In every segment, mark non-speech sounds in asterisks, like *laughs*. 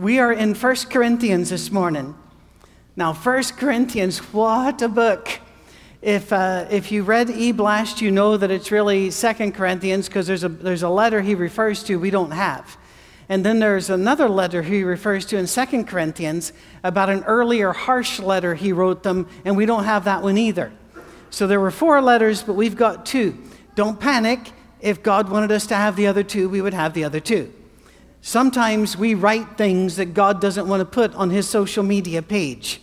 We are in 1 Corinthians this morning. Now, 1 Corinthians, what a book. If, uh, if you read E. Blast, you know that it's really 2 Corinthians because there's a, there's a letter he refers to we don't have. And then there's another letter he refers to in 2 Corinthians about an earlier harsh letter he wrote them, and we don't have that one either. So there were four letters, but we've got two. Don't panic. If God wanted us to have the other two, we would have the other two. Sometimes we write things that God doesn't want to put on his social media page.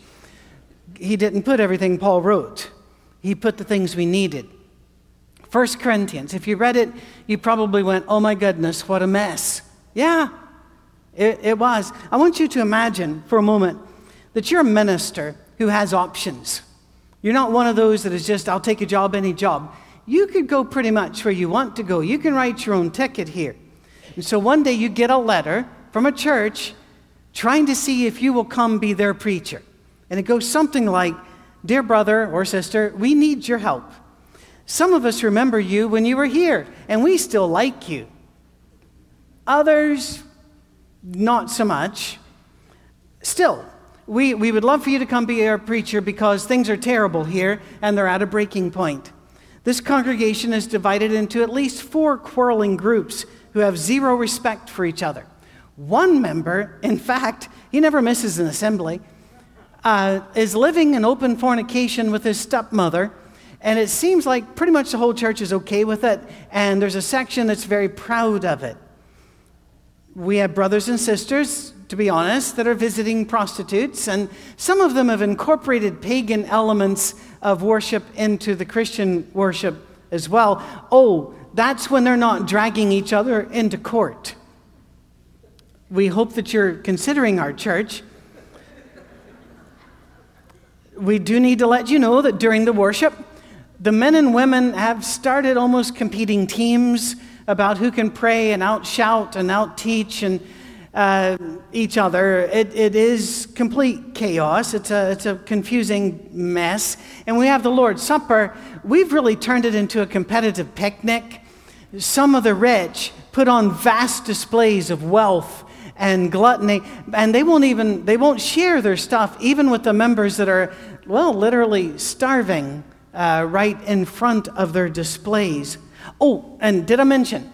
He didn't put everything Paul wrote, he put the things we needed. 1 Corinthians, if you read it, you probably went, oh my goodness, what a mess. Yeah, it, it was. I want you to imagine for a moment that you're a minister who has options. You're not one of those that is just, I'll take a job, any job. You could go pretty much where you want to go. You can write your own ticket here. And so one day you get a letter from a church trying to see if you will come be their preacher. And it goes something like Dear brother or sister, we need your help. Some of us remember you when you were here, and we still like you. Others, not so much. Still, we, we would love for you to come be our preacher because things are terrible here and they're at a breaking point. This congregation is divided into at least four quarreling groups who have zero respect for each other. One member, in fact, he never misses an assembly, uh, is living in open fornication with his stepmother. And it seems like pretty much the whole church is okay with it. And there's a section that's very proud of it. We have brothers and sisters, to be honest, that are visiting prostitutes. And some of them have incorporated pagan elements of worship into the Christian worship as well. Oh, that's when they're not dragging each other into court. We hope that you're considering our church. We do need to let you know that during the worship, the men and women have started almost competing teams about who can pray and outshout and outteach and uh, each other. It, it is complete chaos. It's a, it's a confusing mess. And we have the Lord's Supper. We've really turned it into a competitive picnic. Some of the rich put on vast displays of wealth and gluttony, and they won't even they won't share their stuff even with the members that are well literally starving uh, right in front of their displays. Oh, and did I mention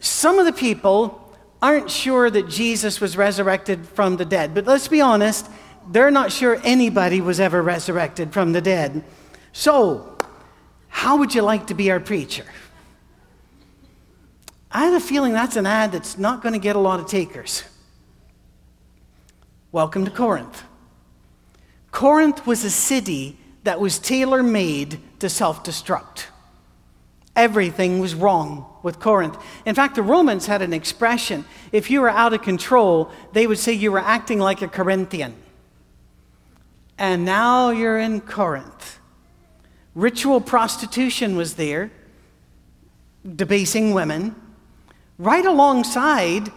some of the people aren't sure that Jesus was resurrected from the dead, but let's be honest, they're not sure anybody was ever resurrected from the dead. So, how would you like to be our preacher? I have a feeling that's an ad that's not going to get a lot of takers. Welcome to Corinth. Corinth was a city that was tailor made to self destruct. Everything was wrong with Corinth. In fact, the Romans had an expression if you were out of control, they would say you were acting like a Corinthian. And now you're in Corinth. Ritual prostitution was there, debasing women right alongside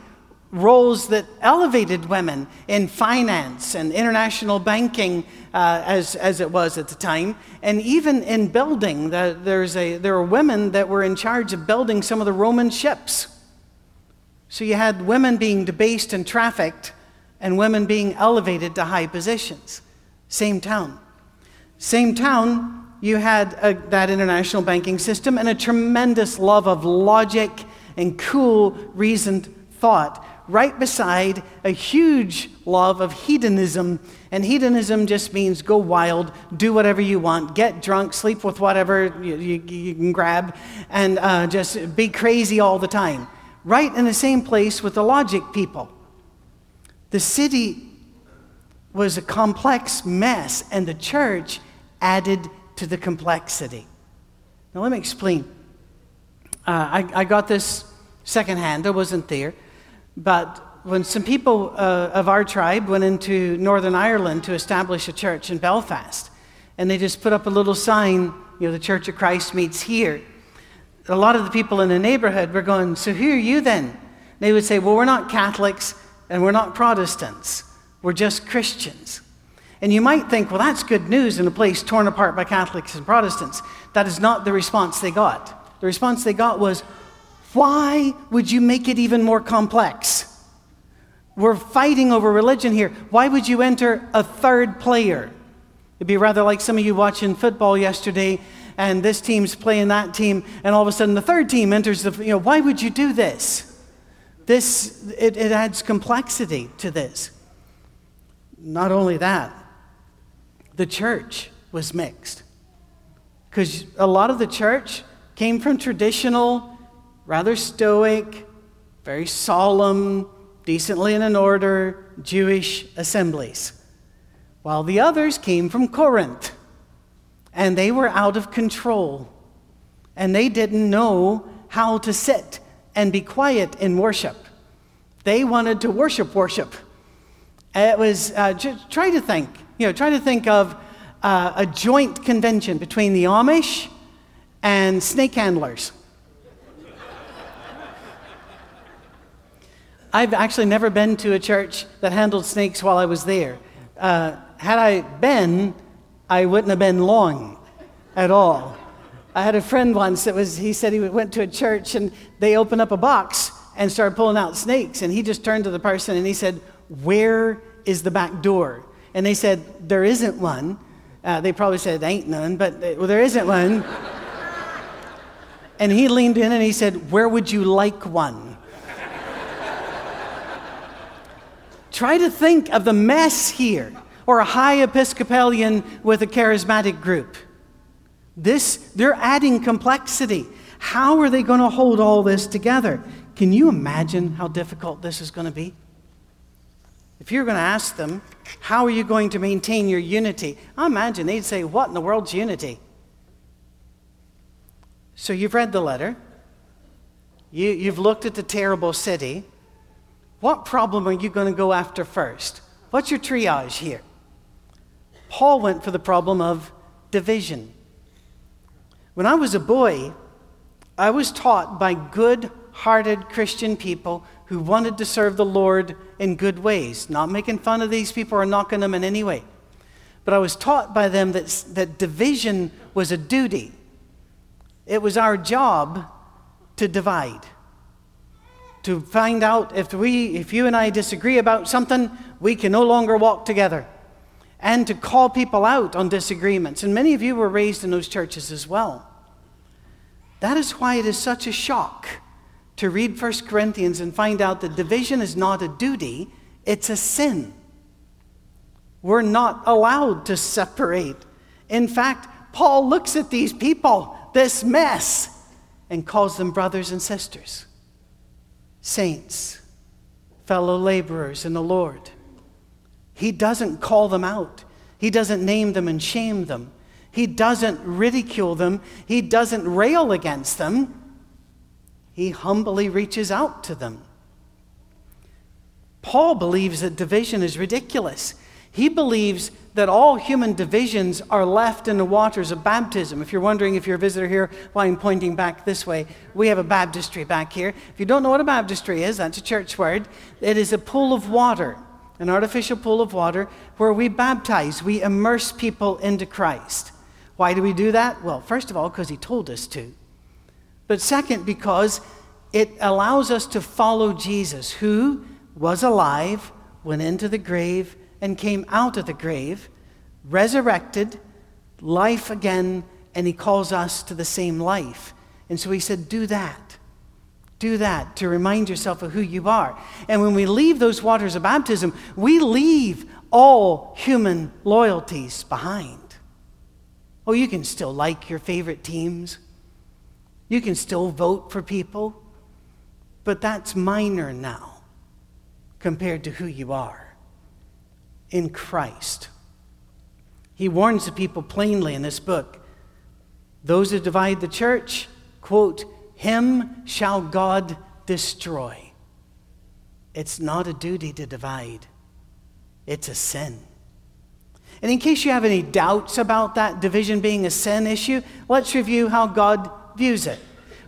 roles that elevated women in finance and international banking, uh, as, as it was at the time, and even in building. The, there's a, there were women that were in charge of building some of the Roman ships. So you had women being debased and trafficked, and women being elevated to high positions. Same town. Same town, you had a, that international banking system and a tremendous love of logic and cool, reasoned thought, right beside a huge love of hedonism. And hedonism just means go wild, do whatever you want, get drunk, sleep with whatever you, you, you can grab, and uh, just be crazy all the time. Right in the same place with the logic people. The city was a complex mess, and the church added to the complexity. Now, let me explain. Uh, I, I got this secondhand, I wasn't there. But when some people uh, of our tribe went into Northern Ireland to establish a church in Belfast, and they just put up a little sign, you know, the Church of Christ meets here. A lot of the people in the neighborhood were going, So who are you then? They would say, Well, we're not Catholics and we're not Protestants, we're just Christians. And you might think, Well, that's good news in a place torn apart by Catholics and Protestants. That is not the response they got. The response they got was, why would you make it even more complex? We're fighting over religion here. Why would you enter a third player? It'd be rather like some of you watching football yesterday, and this team's playing that team, and all of a sudden the third team enters the. You know, why would you do this? This it, it adds complexity to this. Not only that, the church was mixed. Because a lot of the church came from traditional, rather stoic, very solemn, decently in an order Jewish assemblies, while the others came from Corinth. And they were out of control. And they didn't know how to sit and be quiet in worship. They wanted to worship worship. It was, uh, try to think, you know, try to think of uh, a joint convention between the Amish and snake handlers. I've actually never been to a church that handled snakes while I was there. Uh, had I been, I wouldn't have been long at all. I had a friend once that was, he said he went to a church and they opened up a box and started pulling out snakes. And he just turned to the person and he said, Where is the back door? And they said, There isn't one. Uh, they probably said, Ain't none, but well, there isn't one. *laughs* and he leaned in and he said, Where would you like one? Try to think of the mess here, or a high Episcopalian with a charismatic group. This, they're adding complexity. How are they going to hold all this together? Can you imagine how difficult this is going to be? If you're going to ask them, how are you going to maintain your unity? I imagine they'd say, What in the world's unity? So you've read the letter, you, you've looked at the terrible city, what problem are you going to go after first? What's your triage here? Paul went for the problem of division. When I was a boy, I was taught by good hearted Christian people who wanted to serve the Lord in good ways, not making fun of these people or knocking them in any way. But I was taught by them that, that division was a duty, it was our job to divide to find out if we if you and I disagree about something, we can no longer walk together. And to call people out on disagreements. And many of you were raised in those churches as well. That is why it is such a shock to read 1 Corinthians and find out that division is not a duty, it's a sin. We're not allowed to separate. In fact, Paul looks at these people, this mess, and calls them brothers and sisters saints, fellow laborers in the Lord. He doesn't call them out, He doesn't name them and shame them, He doesn't ridicule them, He doesn't rail against them. He humbly reaches out to them. Paul believes that division is ridiculous. He believes that all human divisions are left in the waters of baptism. If you're wondering if you're a visitor here, why I'm pointing back this way, we have a baptistry back here. If you don't know what a baptistry is, that's a church word. It is a pool of water, an artificial pool of water, where we baptize, we immerse people into Christ. Why do we do that? Well, first of all, because He told us to. But second, because it allows us to follow Jesus, who was alive, went into the grave, and came out of the grave, resurrected, life again, and he calls us to the same life. And so he said, Do that. Do that to remind yourself of who you are. And when we leave those waters of baptism, we leave all human loyalties behind. Oh, you can still like your favorite teams, you can still vote for people, but that's minor now compared to who you are in Christ. He warns the people plainly in this book those who divide the church, quote, him shall God destroy. It's not a duty to divide, it's a sin. And in case you have any doubts about that division being a sin issue, let's review how God views it.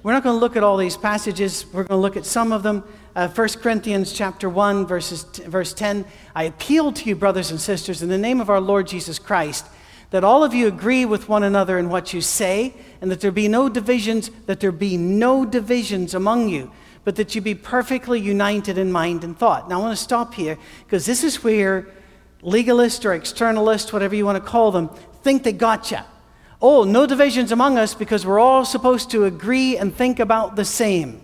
We're not going to look at all these passages. We're going to look at some of them. Uh, 1 Corinthians chapter 1, verses verse 10. I appeal to you, brothers and sisters, in the name of our Lord Jesus Christ, that all of you agree with one another in what you say, and that there be no divisions, that there be no divisions among you, but that you be perfectly united in mind and thought. Now, I want to stop here because this is where legalists or externalists, whatever you want to call them, think they gotcha. Oh, no divisions among us because we're all supposed to agree and think about the same.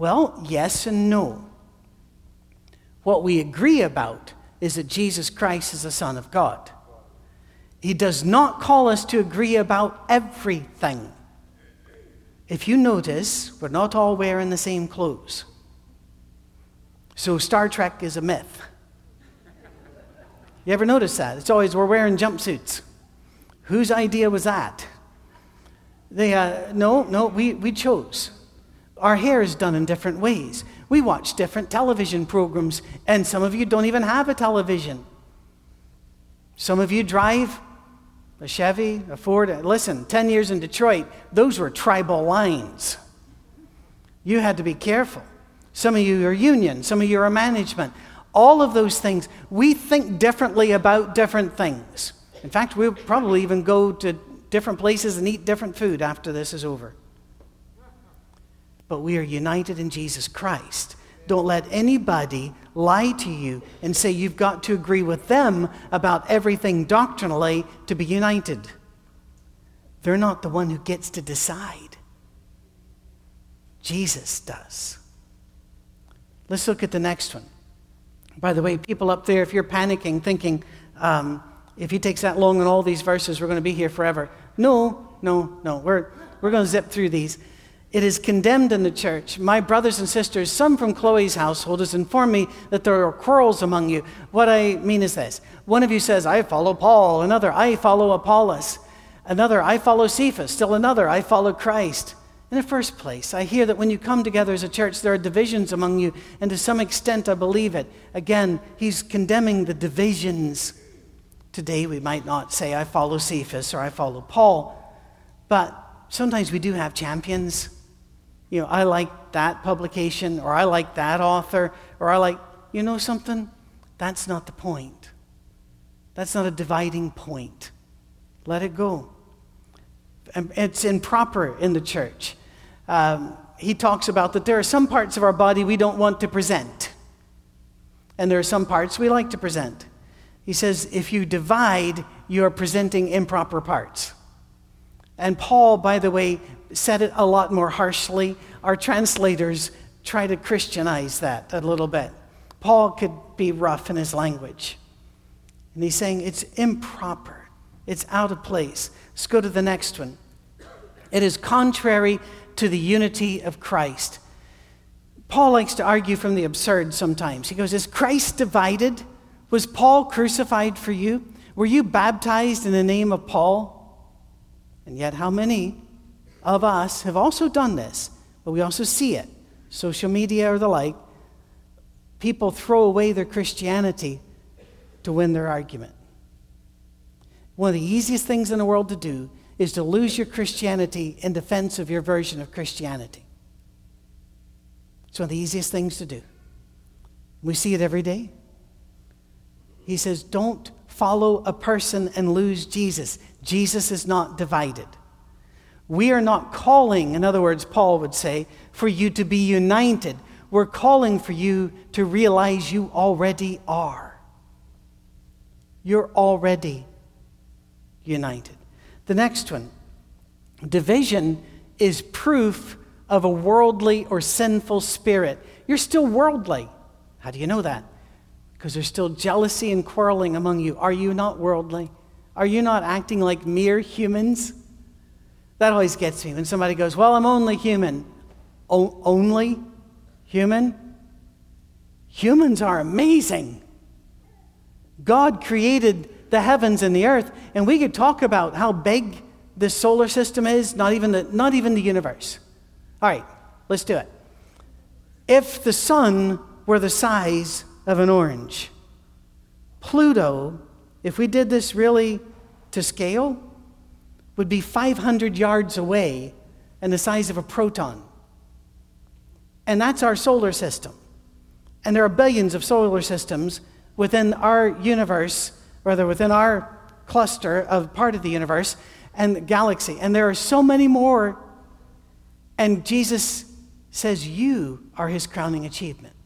Well, yes and no. What we agree about is that Jesus Christ is the Son of God. He does not call us to agree about everything. If you notice, we're not all wearing the same clothes. So Star Trek is a myth. You ever notice that? It's always we're wearing jumpsuits. Whose idea was that? They, uh, no, no, we, we chose. Our hair is done in different ways. We watch different television programs, and some of you don't even have a television. Some of you drive a Chevy, a Ford. Listen, 10 years in Detroit, those were tribal lines. You had to be careful. Some of you are union, some of you are management. All of those things, we think differently about different things. In fact, we'll probably even go to different places and eat different food after this is over. But we are united in Jesus Christ. Don't let anybody lie to you and say you've got to agree with them about everything doctrinally to be united. They're not the one who gets to decide. Jesus does. Let's look at the next one. By the way, people up there, if you're panicking, thinking, um, if he takes that long on all these verses, we're going to be here forever. No, no, no. We're, we're going to zip through these. It is condemned in the church. My brothers and sisters, some from Chloe's household, has informed me that there are quarrels among you. What I mean is this one of you says, I follow Paul. Another, I follow Apollos. Another, I follow Cephas. Still another, I follow Christ. In the first place, I hear that when you come together as a church, there are divisions among you, and to some extent, I believe it. Again, he's condemning the divisions Today, we might not say, I follow Cephas or I follow Paul, but sometimes we do have champions. You know, I like that publication, or I like that author, or I like, you know something? That's not the point. That's not a dividing point. Let it go. It's improper in the church. Um, he talks about that there are some parts of our body we don't want to present, and there are some parts we like to present. He says, if you divide, you are presenting improper parts. And Paul, by the way, said it a lot more harshly. Our translators try to Christianize that a little bit. Paul could be rough in his language. And he's saying it's improper, it's out of place. Let's go to the next one. It is contrary to the unity of Christ. Paul likes to argue from the absurd sometimes. He goes, Is Christ divided? Was Paul crucified for you? Were you baptized in the name of Paul? And yet, how many of us have also done this? But we also see it. Social media or the like. People throw away their Christianity to win their argument. One of the easiest things in the world to do is to lose your Christianity in defense of your version of Christianity. It's one of the easiest things to do. We see it every day. He says, Don't follow a person and lose Jesus. Jesus is not divided. We are not calling, in other words, Paul would say, for you to be united. We're calling for you to realize you already are. You're already united. The next one division is proof of a worldly or sinful spirit. You're still worldly. How do you know that? because there's still jealousy and quarreling among you. Are you not worldly? Are you not acting like mere humans? That always gets me when somebody goes, Well, I'm only human. O- only human? Humans are amazing. God created the heavens and the earth, and we could talk about how big this solar system is, not even the, not even the universe. All right, let's do it. If the sun were the size of an orange. Pluto, if we did this really to scale, would be 500 yards away and the size of a proton. And that's our solar system. And there are billions of solar systems within our universe, rather within our cluster of part of the universe and the galaxy. And there are so many more. And Jesus says you are his crowning achievement.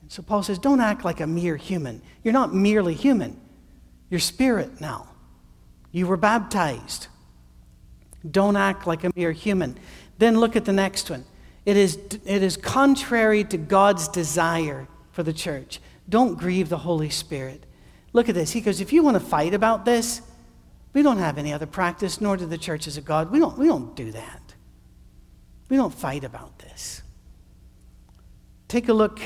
And so Paul says, don't act like a mere human. You're not merely human, you're spirit now. You were baptized. Don't act like a mere human. Then look at the next one. It is, it is contrary to God's desire for the church. Don't grieve the Holy Spirit. Look at this. He goes, if you want to fight about this, we don't have any other practice, nor do the churches of God. We don't, we don't do that. We don't fight about this. Take a look.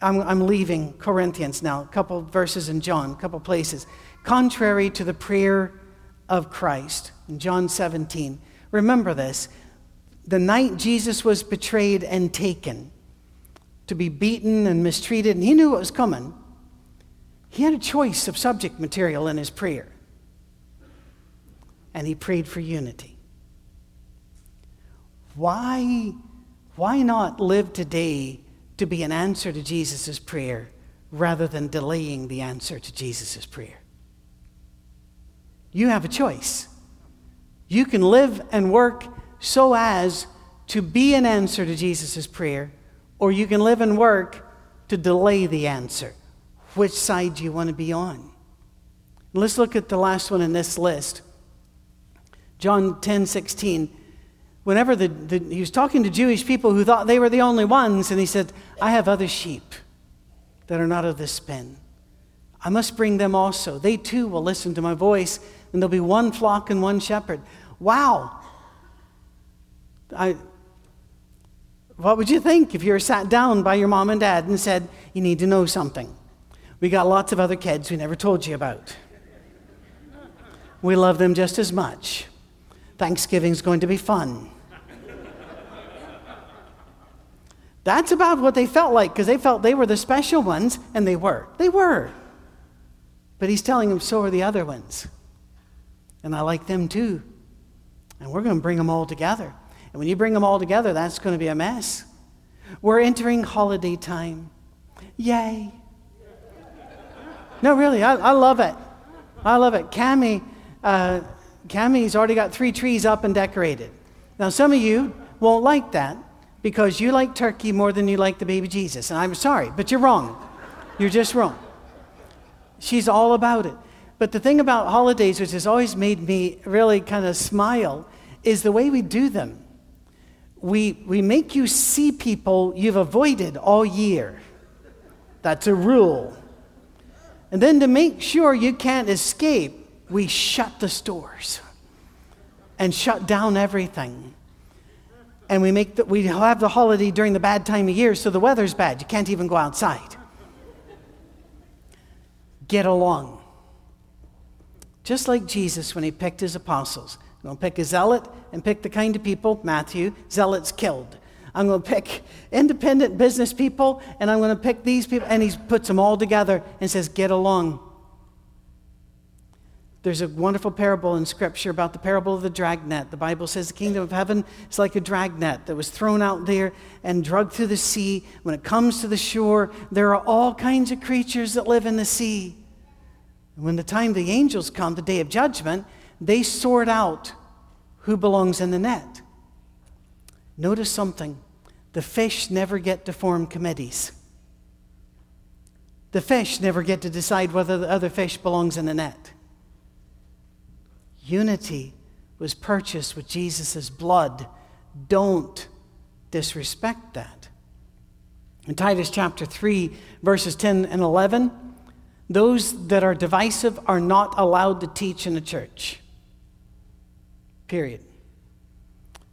I'm, I'm leaving Corinthians now, a couple verses in John, a couple places. Contrary to the prayer of Christ in John 17. Remember this. The night Jesus was betrayed and taken to be beaten and mistreated, and he knew what was coming, he had a choice of subject material in his prayer. And he prayed for unity. Why, why not live today to be an answer to Jesus' prayer rather than delaying the answer to Jesus' prayer? You have a choice. You can live and work so as to be an answer to Jesus' prayer, or you can live and work to delay the answer. Which side do you want to be on? Let's look at the last one in this list. John 10 16 whenever the, the, he was talking to Jewish people who thought they were the only ones, and he said, I have other sheep that are not of this pen. I must bring them also. They too will listen to my voice, and there'll be one flock and one shepherd. Wow. I, what would you think if you were sat down by your mom and dad and said, You need to know something? We got lots of other kids we never told you about. We love them just as much. Thanksgiving's going to be fun. That's about what they felt like because they felt they were the special ones, and they were. They were. But he's telling them, so are the other ones. And I like them too. And we're going to bring them all together. And when you bring them all together, that's going to be a mess. We're entering holiday time. Yay. No, really, I, I love it. I love it. Cami, uh, Cami's already got three trees up and decorated. Now, some of you won't like that because you like turkey more than you like the baby Jesus. And I'm sorry, but you're wrong. You're just wrong. She's all about it. But the thing about holidays, which has always made me really kind of smile, is the way we do them. We, we make you see people you've avoided all year. That's a rule. And then to make sure you can't escape, we shut the stores and shut down everything. And we, make the, we have the holiday during the bad time of year, so the weather's bad. You can't even go outside. Get along. Just like Jesus when he picked his apostles. I'm going to pick a zealot and pick the kind of people, Matthew, zealots killed. I'm going to pick independent business people, and I'm going to pick these people. And he puts them all together and says, Get along. There's a wonderful parable in Scripture about the parable of the dragnet. The Bible says the kingdom of heaven is like a dragnet that was thrown out there and dragged through the sea. When it comes to the shore, there are all kinds of creatures that live in the sea. And when the time the angels come, the day of judgment, they sort out who belongs in the net. Notice something the fish never get to form committees. The fish never get to decide whether the other fish belongs in the net. Unity was purchased with Jesus' blood. Don't disrespect that. In Titus chapter 3, verses 10 and 11, those that are divisive are not allowed to teach in a church. Period.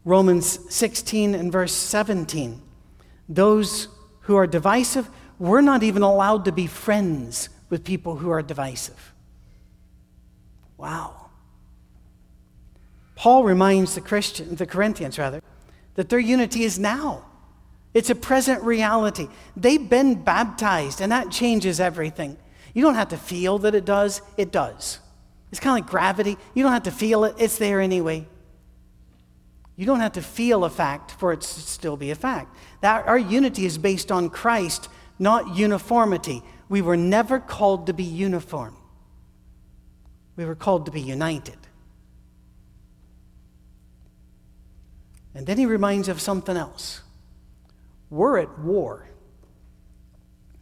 Romans 16 and verse 17, those who are divisive, we're not even allowed to be friends with people who are divisive. Wow. Paul reminds the Christian, the Corinthians rather, that their unity is now. It's a present reality. They've been baptized, and that changes everything. You don't have to feel that it does, it does. It's kind of like gravity. You don't have to feel it, it's there anyway. You don't have to feel a fact for it to still be a fact. That our unity is based on Christ, not uniformity. We were never called to be uniform. We were called to be united. And then he reminds of something else. We're at war.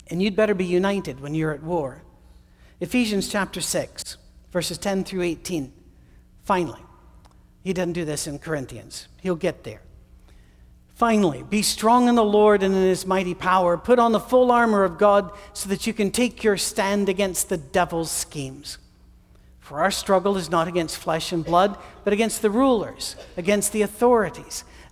And you'd better be united when you're at war. Ephesians chapter 6, verses 10 through 18. Finally, he doesn't do this in Corinthians. He'll get there. Finally, be strong in the Lord and in his mighty power. Put on the full armor of God so that you can take your stand against the devil's schemes. For our struggle is not against flesh and blood, but against the rulers, against the authorities,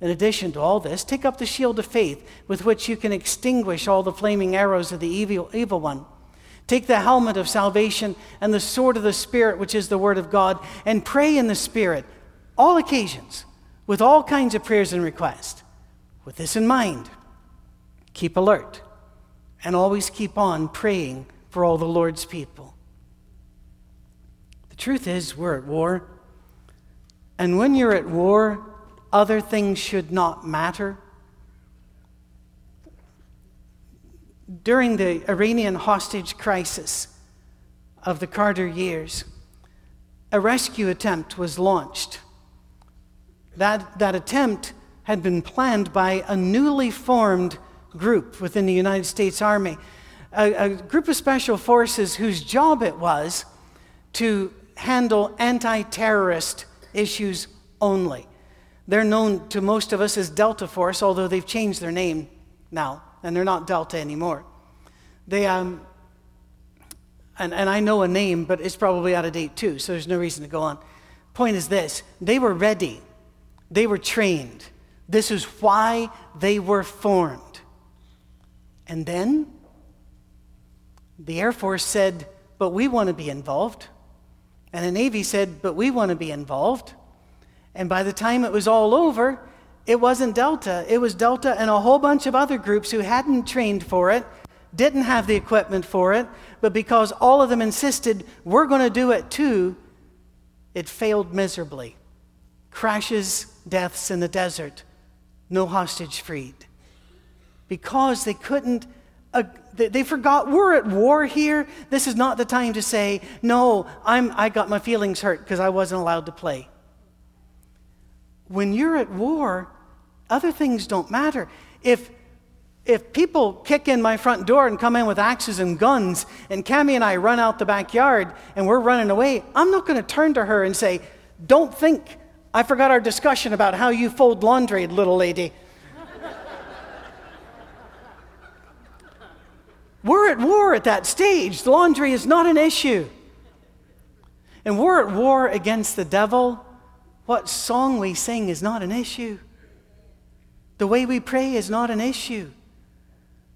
In addition to all this, take up the shield of faith with which you can extinguish all the flaming arrows of the evil, evil one. Take the helmet of salvation and the sword of the Spirit, which is the word of God, and pray in the Spirit, all occasions, with all kinds of prayers and requests. With this in mind, keep alert and always keep on praying for all the Lord's people. The truth is, we're at war. And when you're at war, other things should not matter. During the Iranian hostage crisis of the Carter years, a rescue attempt was launched. That, that attempt had been planned by a newly formed group within the United States Army a, a group of special forces whose job it was to handle anti terrorist issues only. They're known to most of us as Delta Force, although they've changed their name now, and they're not Delta anymore. They, um, and, and I know a name, but it's probably out of date too, so there's no reason to go on. Point is this they were ready, they were trained. This is why they were formed. And then the Air Force said, but we want to be involved. And the Navy said, but we want to be involved. And by the time it was all over, it wasn't Delta. It was Delta and a whole bunch of other groups who hadn't trained for it, didn't have the equipment for it, but because all of them insisted, we're going to do it too, it failed miserably. Crashes, deaths in the desert, no hostage freed. Because they couldn't they forgot we're at war here. This is not the time to say, no, I'm, I got my feelings hurt because I wasn't allowed to play. When you're at war, other things don't matter. If, if people kick in my front door and come in with axes and guns, and Cami and I run out the backyard and we're running away, I'm not going to turn to her and say, Don't think I forgot our discussion about how you fold laundry, little lady. We're at war at that stage. Laundry is not an issue. And we're at war against the devil. What song we sing is not an issue. The way we pray is not an issue.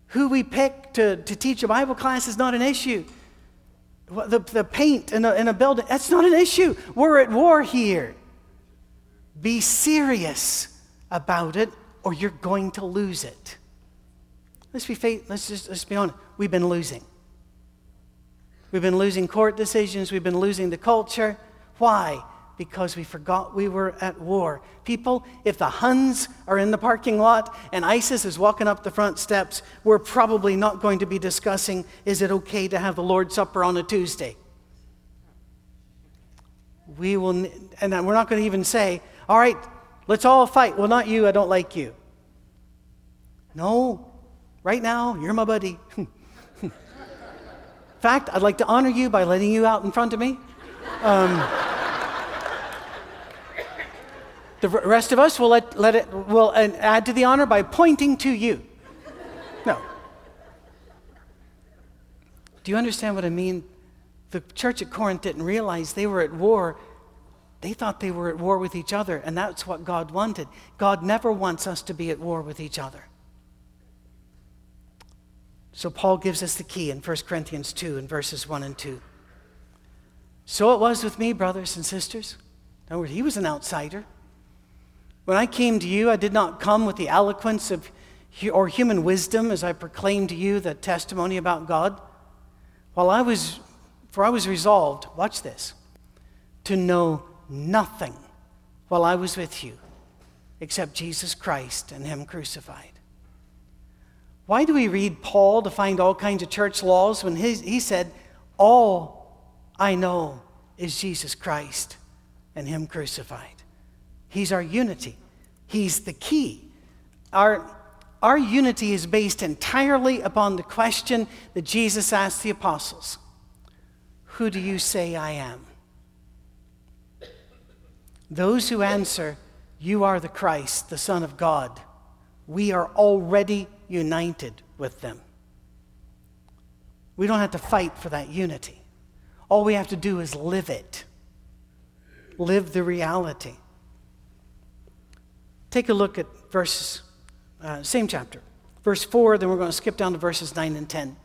Who we pick to, to teach a Bible class is not an issue. The, the paint in a, in a building, that's not an issue. We're at war here. Be serious about it, or you're going to lose it. Let's be faith, let's just let's be honest. We've been losing. We've been losing court decisions, we've been losing the culture. Why? Because we forgot we were at war. People, if the Huns are in the parking lot and ISIS is walking up the front steps, we're probably not going to be discussing is it okay to have the Lord's Supper on a Tuesday? We will, and we're not going to even say, all right, let's all fight. Well, not you, I don't like you. No, Right now, you're my buddy. *laughs* in fact, I'd like to honor you by letting you out in front of me. Um, the rest of us will let, let it will uh, add to the honor by pointing to you. No. Do you understand what I mean? The church at Corinth didn't realize they were at war. They thought they were at war with each other, and that's what God wanted. God never wants us to be at war with each other. So Paul gives us the key in 1 Corinthians 2 in verses 1 and 2. So it was with me, brothers and sisters. In other words, he was an outsider. When I came to you, I did not come with the eloquence of or human wisdom as I proclaimed to you the testimony about God? While I was, for I was resolved, watch this, to know nothing while I was with you except Jesus Christ and Him crucified. Why do we read Paul to find all kinds of church laws when his, he said, All I know is Jesus Christ and Him crucified? He's our unity, He's the key. Our, our unity is based entirely upon the question that Jesus asked the apostles Who do you say I am? Those who answer, You are the Christ, the Son of God, we are already united with them. We don't have to fight for that unity. All we have to do is live it, live the reality. Take a look at verses, uh, same chapter, verse 4, then we're going to skip down to verses 9 and 10.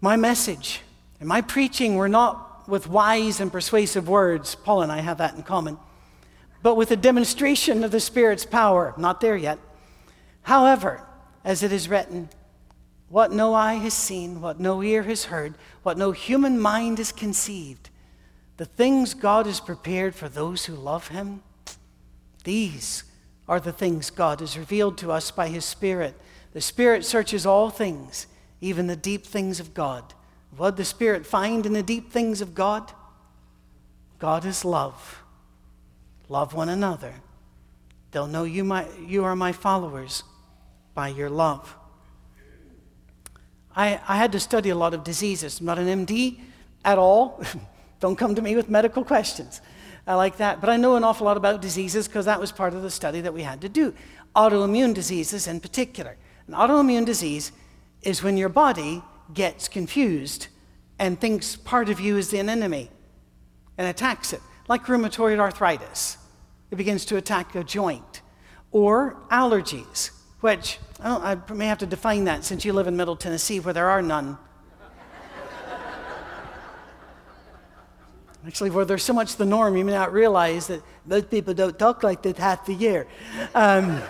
My message and my preaching were not with wise and persuasive words. Paul and I have that in common. But with a demonstration of the Spirit's power. Not there yet. However, as it is written, what no eye has seen, what no ear has heard, what no human mind has conceived, the things God has prepared for those who love Him, these are the things God has revealed to us by His Spirit. The Spirit searches all things, even the deep things of God. What the Spirit find in the deep things of God? God is love. Love one another. They'll know you, my, you are my followers by your love. I, I had to study a lot of diseases. I'm not an MD at all. *laughs* Don't come to me with medical questions. I like that. But I know an awful lot about diseases because that was part of the study that we had to do. Autoimmune diseases in particular. An autoimmune disease is when your body gets confused and thinks part of you is an enemy and attacks it, like rheumatoid arthritis. It begins to attack a joint. Or allergies which I, I may have to define that since you live in Middle Tennessee where there are none. Actually, where there's so much the norm, you may not realize that most people don't talk like that half the year. Um,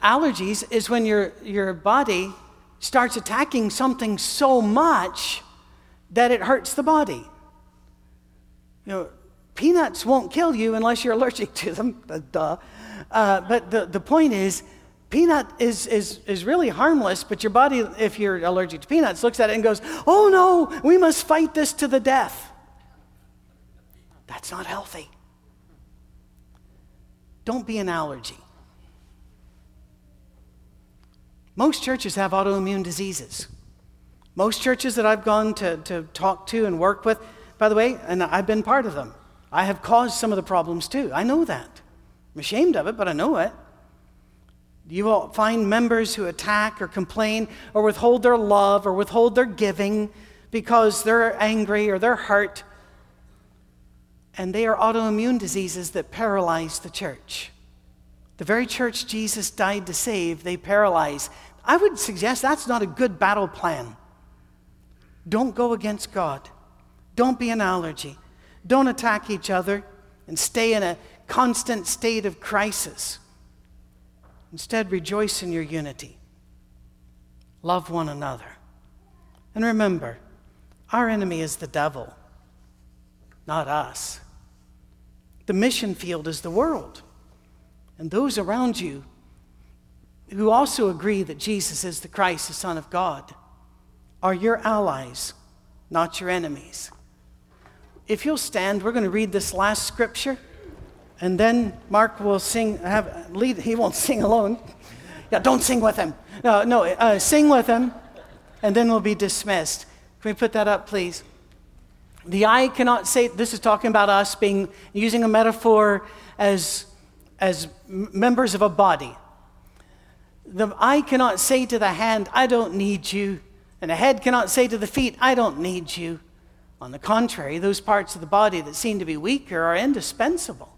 allergies is when your, your body starts attacking something so much that it hurts the body. You know, Peanuts won't kill you unless you're allergic to them. *laughs* Duh. Uh, but the, the point is, peanut is, is, is really harmless, but your body, if you're allergic to peanuts, looks at it and goes, oh no, we must fight this to the death. That's not healthy. Don't be an allergy. Most churches have autoimmune diseases. Most churches that I've gone to, to talk to and work with, by the way, and I've been part of them, I have caused some of the problems too. I know that. I'm ashamed of it, but I know it. You will find members who attack or complain or withhold their love or withhold their giving because they're angry or they're hurt. And they are autoimmune diseases that paralyze the church. The very church Jesus died to save, they paralyze. I would suggest that's not a good battle plan. Don't go against God. Don't be an allergy. Don't attack each other and stay in a constant state of crisis. Instead, rejoice in your unity. Love one another. And remember, our enemy is the devil, not us. The mission field is the world. And those around you who also agree that Jesus is the Christ, the Son of God, are your allies, not your enemies if you'll stand, we're going to read this last scripture, and then Mark will sing. Have lead. He won't *laughs* sing alone. Yeah, don't sing with him. No, no, uh, sing with him, and then we'll be dismissed. Can we put that up, please? The eye cannot say. This is talking about us being using a metaphor as as members of a body. The eye cannot say to the hand, "I don't need you," and the head cannot say to the feet, "I don't need you." On the contrary, those parts of the body that seem to be weaker are indispensable.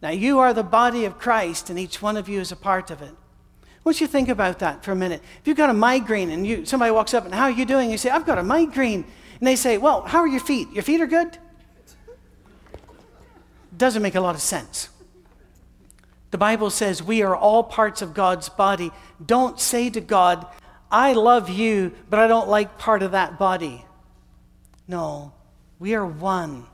Now you are the body of Christ, and each one of you is a part of it. Want you think about that for a minute. If you've got a migraine and you, somebody walks up and how are you doing? You say, I've got a migraine. And they say, Well, how are your feet? Your feet are good? Doesn't make a lot of sense. The Bible says we are all parts of God's body. Don't say to God, I love you, but I don't like part of that body. No, we are one,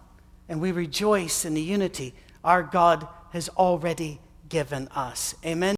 and we rejoice in the unity our God has already given us. Amen.